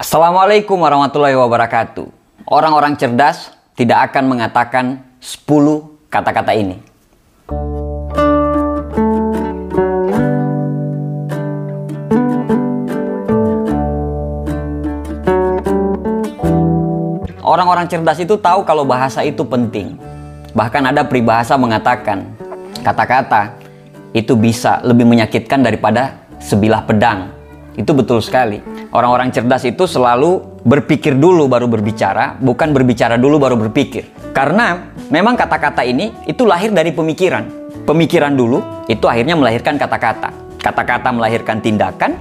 Assalamualaikum warahmatullahi wabarakatuh. Orang-orang cerdas tidak akan mengatakan 10 kata-kata ini. Orang-orang cerdas itu tahu kalau bahasa itu penting. Bahkan ada peribahasa mengatakan, kata-kata itu bisa lebih menyakitkan daripada sebilah pedang. Itu betul sekali. Orang-orang cerdas itu selalu berpikir dulu baru berbicara, bukan berbicara dulu baru berpikir. Karena memang kata-kata ini itu lahir dari pemikiran. Pemikiran dulu itu akhirnya melahirkan kata-kata. Kata-kata melahirkan tindakan,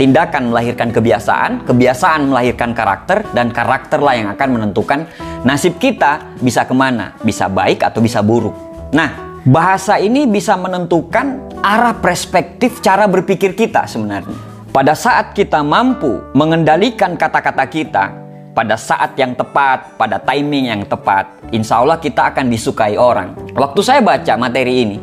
Tindakan melahirkan kebiasaan, kebiasaan melahirkan karakter, dan karakterlah yang akan menentukan nasib kita bisa ke mana, bisa baik atau bisa buruk. Nah, bahasa ini bisa menentukan arah perspektif cara berpikir kita sebenarnya. Pada saat kita mampu mengendalikan kata-kata kita, pada saat yang tepat, pada timing yang tepat, insya Allah kita akan disukai orang. Waktu saya baca materi ini,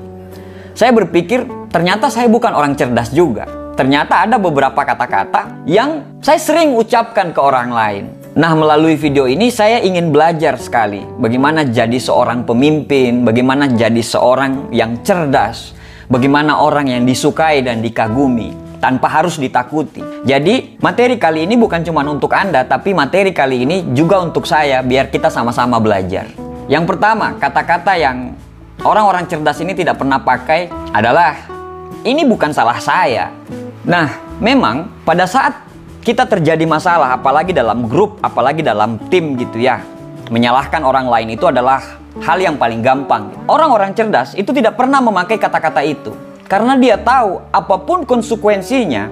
saya berpikir ternyata saya bukan orang cerdas juga ternyata ada beberapa kata-kata yang saya sering ucapkan ke orang lain. Nah, melalui video ini saya ingin belajar sekali bagaimana jadi seorang pemimpin, bagaimana jadi seorang yang cerdas, bagaimana orang yang disukai dan dikagumi tanpa harus ditakuti. Jadi, materi kali ini bukan cuma untuk Anda, tapi materi kali ini juga untuk saya biar kita sama-sama belajar. Yang pertama, kata-kata yang orang-orang cerdas ini tidak pernah pakai adalah ini bukan salah saya. Nah, memang pada saat kita terjadi masalah, apalagi dalam grup, apalagi dalam tim gitu ya, menyalahkan orang lain itu adalah hal yang paling gampang. Orang-orang cerdas itu tidak pernah memakai kata-kata itu. Karena dia tahu apa pun konsekuensinya,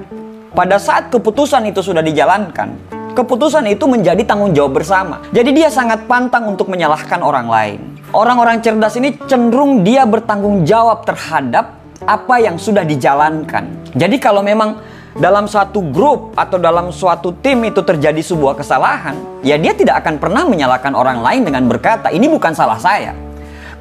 pada saat keputusan itu sudah dijalankan, keputusan itu menjadi tanggung jawab bersama. Jadi dia sangat pantang untuk menyalahkan orang lain. Orang-orang cerdas ini cenderung dia bertanggung jawab terhadap apa yang sudah dijalankan. Jadi kalau memang dalam suatu grup atau dalam suatu tim itu terjadi sebuah kesalahan, ya dia tidak akan pernah menyalahkan orang lain dengan berkata, "Ini bukan salah saya."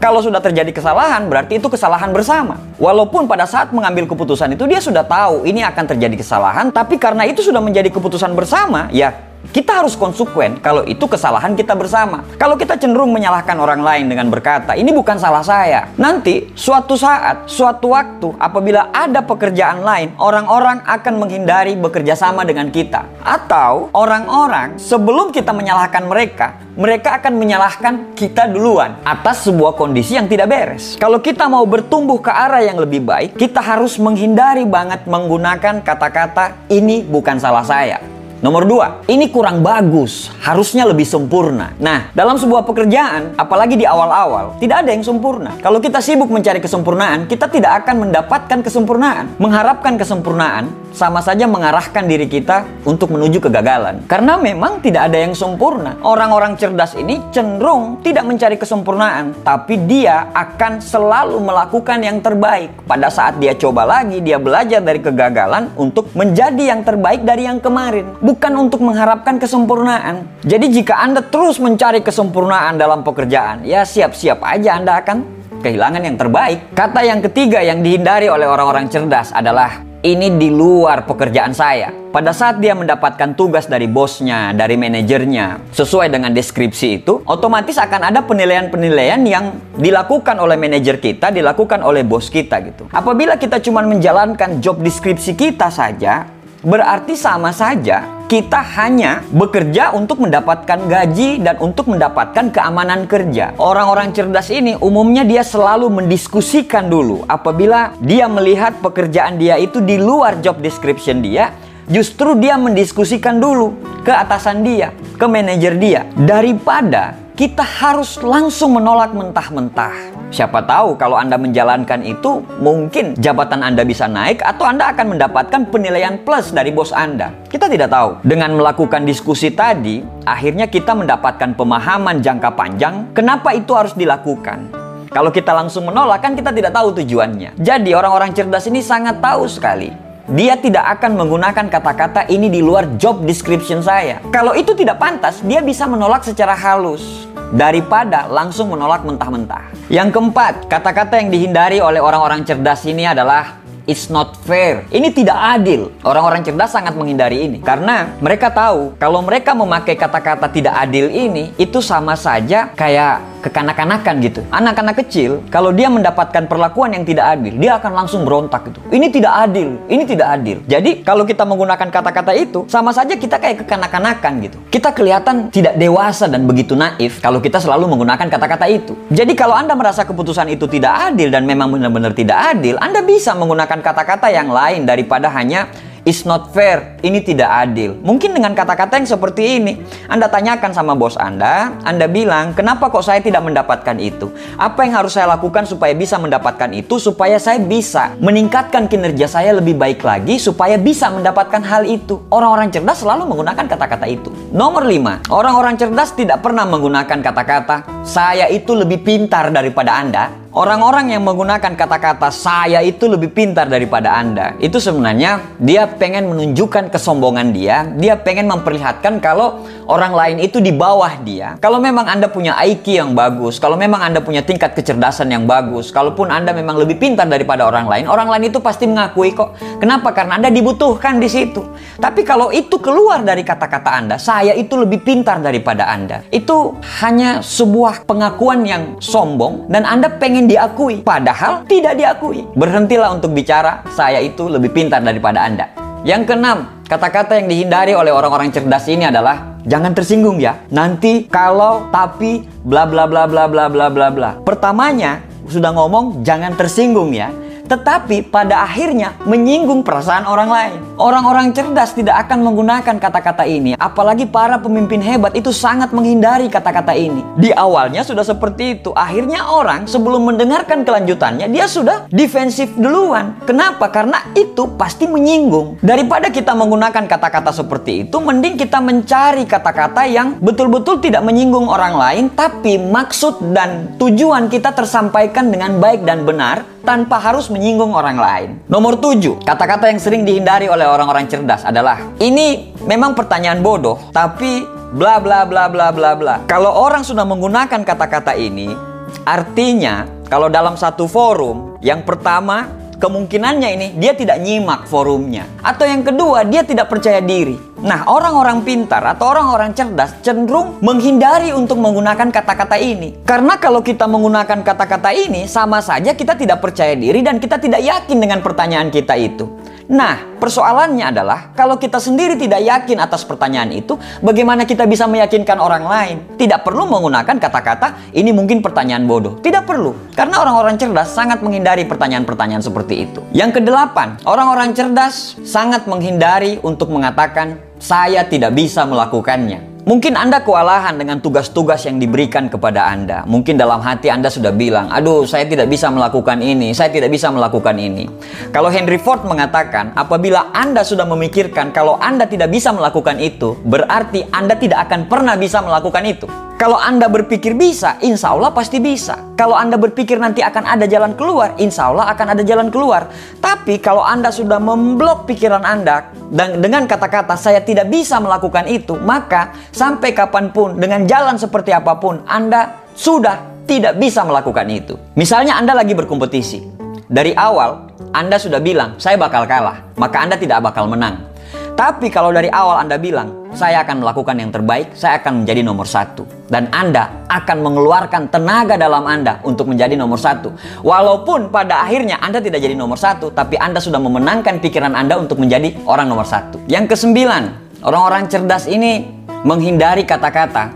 Kalau sudah terjadi kesalahan, berarti itu kesalahan bersama. Walaupun pada saat mengambil keputusan itu dia sudah tahu ini akan terjadi kesalahan, tapi karena itu sudah menjadi keputusan bersama, ya kita harus konsekuen kalau itu kesalahan kita bersama. Kalau kita cenderung menyalahkan orang lain dengan berkata, ini bukan salah saya. Nanti suatu saat, suatu waktu apabila ada pekerjaan lain, orang-orang akan menghindari bekerja sama dengan kita. Atau orang-orang sebelum kita menyalahkan mereka, mereka akan menyalahkan kita duluan atas sebuah kondisi yang tidak beres. Kalau kita mau bertumbuh ke arah yang lebih baik, kita harus menghindari banget menggunakan kata-kata ini bukan salah saya. Nomor dua, ini kurang bagus, harusnya lebih sempurna. Nah, dalam sebuah pekerjaan, apalagi di awal-awal, tidak ada yang sempurna. Kalau kita sibuk mencari kesempurnaan, kita tidak akan mendapatkan kesempurnaan. Mengharapkan kesempurnaan sama saja mengarahkan diri kita untuk menuju kegagalan. Karena memang tidak ada yang sempurna. Orang-orang cerdas ini cenderung tidak mencari kesempurnaan, tapi dia akan selalu melakukan yang terbaik. Pada saat dia coba lagi, dia belajar dari kegagalan untuk menjadi yang terbaik dari yang kemarin bukan untuk mengharapkan kesempurnaan. Jadi jika Anda terus mencari kesempurnaan dalam pekerjaan, ya siap-siap aja Anda akan kehilangan yang terbaik. Kata yang ketiga yang dihindari oleh orang-orang cerdas adalah ini di luar pekerjaan saya. Pada saat dia mendapatkan tugas dari bosnya, dari manajernya, sesuai dengan deskripsi itu, otomatis akan ada penilaian-penilaian yang dilakukan oleh manajer kita, dilakukan oleh bos kita gitu. Apabila kita cuma menjalankan job deskripsi kita saja, berarti sama saja kita hanya bekerja untuk mendapatkan gaji dan untuk mendapatkan keamanan kerja. Orang-orang cerdas ini umumnya dia selalu mendiskusikan dulu apabila dia melihat pekerjaan dia itu di luar job description dia, justru dia mendiskusikan dulu ke atasan dia, ke manajer dia daripada kita harus langsung menolak mentah-mentah. Siapa tahu kalau Anda menjalankan itu, mungkin jabatan Anda bisa naik atau Anda akan mendapatkan penilaian plus dari bos Anda. Kita tidak tahu. Dengan melakukan diskusi tadi, akhirnya kita mendapatkan pemahaman jangka panjang kenapa itu harus dilakukan. Kalau kita langsung menolak kan kita tidak tahu tujuannya. Jadi orang-orang cerdas ini sangat tahu sekali dia tidak akan menggunakan kata-kata ini di luar job description saya. Kalau itu tidak pantas, dia bisa menolak secara halus daripada langsung menolak mentah-mentah. Yang keempat, kata-kata yang dihindari oleh orang-orang cerdas ini adalah It's not fair. Ini tidak adil. Orang-orang cerdas sangat menghindari ini karena mereka tahu kalau mereka memakai kata-kata tidak adil ini itu sama saja kayak kekanak-kanakan gitu. Anak-anak kecil kalau dia mendapatkan perlakuan yang tidak adil, dia akan langsung berontak gitu. Ini tidak adil, ini tidak adil. Jadi kalau kita menggunakan kata-kata itu sama saja kita kayak kekanak-kanakan gitu. Kita kelihatan tidak dewasa dan begitu naif kalau kita selalu menggunakan kata-kata itu. Jadi kalau Anda merasa keputusan itu tidak adil dan memang benar-benar tidak adil, Anda bisa menggunakan kata-kata yang lain daripada hanya It's not fair, ini tidak adil. Mungkin dengan kata-kata yang seperti ini, Anda tanyakan sama bos Anda, Anda bilang, kenapa kok saya tidak mendapatkan itu? Apa yang harus saya lakukan supaya bisa mendapatkan itu, supaya saya bisa meningkatkan kinerja saya lebih baik lagi, supaya bisa mendapatkan hal itu. Orang-orang cerdas selalu menggunakan kata-kata itu. Nomor lima, orang-orang cerdas tidak pernah menggunakan kata-kata, saya itu lebih pintar daripada Anda, Orang-orang yang menggunakan kata-kata saya itu lebih pintar daripada Anda. Itu sebenarnya dia pengen menunjukkan kesombongan dia. Dia pengen memperlihatkan kalau orang lain itu di bawah dia. Kalau memang Anda punya IQ yang bagus, kalau memang Anda punya tingkat kecerdasan yang bagus, kalaupun Anda memang lebih pintar daripada orang lain, orang lain itu pasti mengakui kok. Kenapa? Karena Anda dibutuhkan di situ. Tapi kalau itu keluar dari kata-kata Anda, saya itu lebih pintar daripada Anda. Itu hanya sebuah pengakuan yang sombong dan Anda pengen diakui, padahal tidak diakui. Berhentilah untuk bicara, saya itu lebih pintar daripada Anda. Yang keenam, kata-kata yang dihindari oleh orang-orang cerdas ini adalah jangan tersinggung ya. Nanti kalau tapi bla bla bla bla bla bla bla bla. Pertamanya sudah ngomong jangan tersinggung ya tetapi pada akhirnya menyinggung perasaan orang lain. Orang-orang cerdas tidak akan menggunakan kata-kata ini, apalagi para pemimpin hebat itu sangat menghindari kata-kata ini. Di awalnya sudah seperti itu, akhirnya orang sebelum mendengarkan kelanjutannya dia sudah defensif duluan. Kenapa? Karena itu pasti menyinggung. Daripada kita menggunakan kata-kata seperti itu, mending kita mencari kata-kata yang betul-betul tidak menyinggung orang lain, tapi maksud dan tujuan kita tersampaikan dengan baik dan benar tanpa harus menyinggung orang lain. Nomor tujuh, kata-kata yang sering dihindari oleh orang-orang cerdas adalah ini memang pertanyaan bodoh, tapi bla bla bla bla bla bla. Kalau orang sudah menggunakan kata-kata ini, artinya kalau dalam satu forum, yang pertama kemungkinannya ini dia tidak nyimak forumnya. Atau yang kedua, dia tidak percaya diri. Nah, orang-orang pintar atau orang-orang cerdas cenderung menghindari untuk menggunakan kata-kata ini. Karena kalau kita menggunakan kata-kata ini, sama saja kita tidak percaya diri dan kita tidak yakin dengan pertanyaan kita itu. Nah, persoalannya adalah kalau kita sendiri tidak yakin atas pertanyaan itu, bagaimana kita bisa meyakinkan orang lain? Tidak perlu menggunakan kata-kata ini mungkin pertanyaan bodoh. Tidak perlu. Karena orang-orang cerdas sangat menghindari pertanyaan-pertanyaan seperti itu. Yang kedelapan, orang-orang cerdas sangat menghindari untuk mengatakan saya tidak bisa melakukannya. Mungkin Anda kewalahan dengan tugas-tugas yang diberikan kepada Anda. Mungkin dalam hati Anda sudah bilang, aduh saya tidak bisa melakukan ini, saya tidak bisa melakukan ini. Kalau Henry Ford mengatakan, apabila Anda sudah memikirkan kalau Anda tidak bisa melakukan itu, berarti Anda tidak akan pernah bisa melakukan itu. Kalau Anda berpikir bisa, insya Allah pasti bisa. Kalau Anda berpikir nanti akan ada jalan keluar, insya Allah akan ada jalan keluar. Tapi kalau Anda sudah memblok pikiran Anda dan dengan kata-kata saya tidak bisa melakukan itu, maka sampai kapan pun dengan jalan seperti apa pun Anda sudah tidak bisa melakukan itu. Misalnya Anda lagi berkompetisi. Dari awal Anda sudah bilang, saya bakal kalah, maka Anda tidak bakal menang. Tapi kalau dari awal Anda bilang, saya akan melakukan yang terbaik, saya akan menjadi nomor satu. Dan Anda akan mengeluarkan tenaga dalam Anda untuk menjadi nomor satu. Walaupun pada akhirnya Anda tidak jadi nomor satu, tapi Anda sudah memenangkan pikiran Anda untuk menjadi orang nomor satu. Yang kesembilan, orang-orang cerdas ini menghindari kata-kata,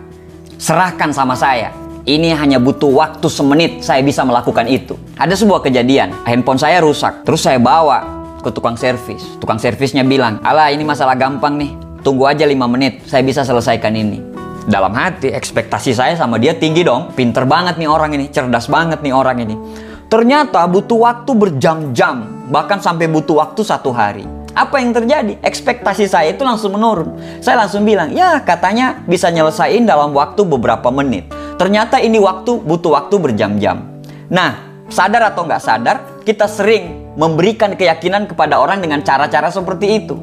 serahkan sama saya. Ini hanya butuh waktu semenit saya bisa melakukan itu. Ada sebuah kejadian, handphone saya rusak, terus saya bawa ke tukang servis. Tukang servisnya bilang, ala ini masalah gampang nih, tunggu aja 5 menit, saya bisa selesaikan ini. Dalam hati, ekspektasi saya sama dia tinggi dong. Pinter banget nih orang ini, cerdas banget nih orang ini. Ternyata butuh waktu berjam-jam, bahkan sampai butuh waktu satu hari. Apa yang terjadi? Ekspektasi saya itu langsung menurun. Saya langsung bilang, ya katanya bisa nyelesain dalam waktu beberapa menit. Ternyata ini waktu butuh waktu berjam-jam. Nah, sadar atau nggak sadar, kita sering memberikan keyakinan kepada orang dengan cara-cara seperti itu.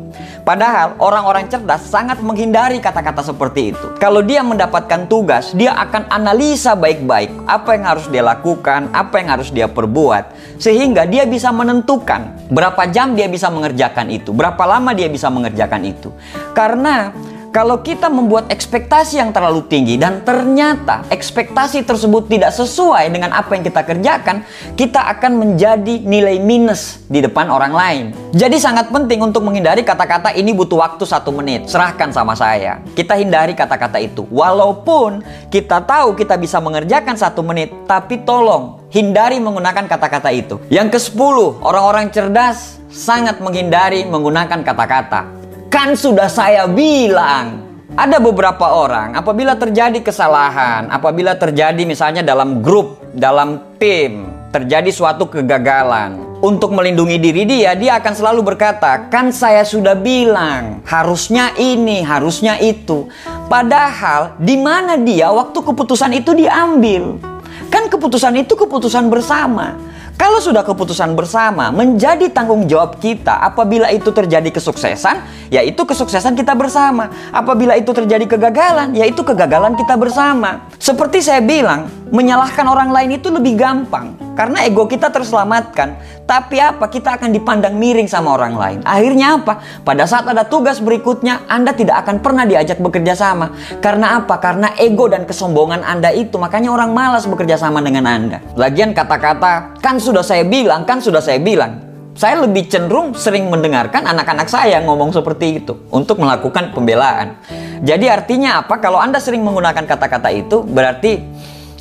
Padahal orang-orang cerdas sangat menghindari kata-kata seperti itu. Kalau dia mendapatkan tugas, dia akan analisa baik-baik apa yang harus dia lakukan, apa yang harus dia perbuat, sehingga dia bisa menentukan berapa jam dia bisa mengerjakan itu, berapa lama dia bisa mengerjakan itu. Karena kalau kita membuat ekspektasi yang terlalu tinggi dan ternyata ekspektasi tersebut tidak sesuai dengan apa yang kita kerjakan, kita akan menjadi nilai minus di depan orang lain. Jadi sangat penting untuk menghindari kata-kata ini butuh waktu satu menit. Serahkan sama saya. Kita hindari kata-kata itu. Walaupun kita tahu kita bisa mengerjakan satu menit, tapi tolong hindari menggunakan kata-kata itu. Yang ke-10, orang-orang cerdas sangat menghindari menggunakan kata-kata Kan sudah saya bilang. Ada beberapa orang apabila terjadi kesalahan, apabila terjadi misalnya dalam grup, dalam tim, terjadi suatu kegagalan. Untuk melindungi diri dia, dia akan selalu berkata, "Kan saya sudah bilang, harusnya ini, harusnya itu." Padahal di mana dia waktu keputusan itu diambil? Kan keputusan itu keputusan bersama. Kalau sudah keputusan bersama, menjadi tanggung jawab kita apabila itu terjadi kesuksesan, yaitu kesuksesan kita bersama. Apabila itu terjadi kegagalan, yaitu kegagalan kita bersama. Seperti saya bilang, menyalahkan orang lain itu lebih gampang. Karena ego kita terselamatkan. Tapi apa? Kita akan dipandang miring sama orang lain. Akhirnya apa? Pada saat ada tugas berikutnya, Anda tidak akan pernah diajak bekerja sama. Karena apa? Karena ego dan kesombongan Anda itu. Makanya orang malas bekerja sama dengan Anda. Lagian kata-kata, kan sudah saya bilang, kan sudah saya bilang. Saya lebih cenderung sering mendengarkan anak-anak saya ngomong seperti itu untuk melakukan pembelaan. Jadi artinya apa? Kalau Anda sering menggunakan kata-kata itu, berarti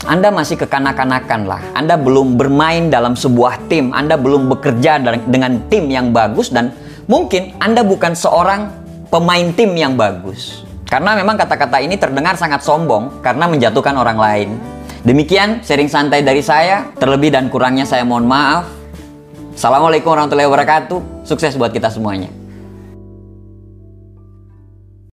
anda masih kekanak-kanakan lah. Anda belum bermain dalam sebuah tim. Anda belum bekerja dengan tim yang bagus dan mungkin Anda bukan seorang pemain tim yang bagus. Karena memang kata-kata ini terdengar sangat sombong karena menjatuhkan orang lain. Demikian sharing santai dari saya. Terlebih dan kurangnya saya mohon maaf. Assalamualaikum warahmatullahi wabarakatuh. Sukses buat kita semuanya.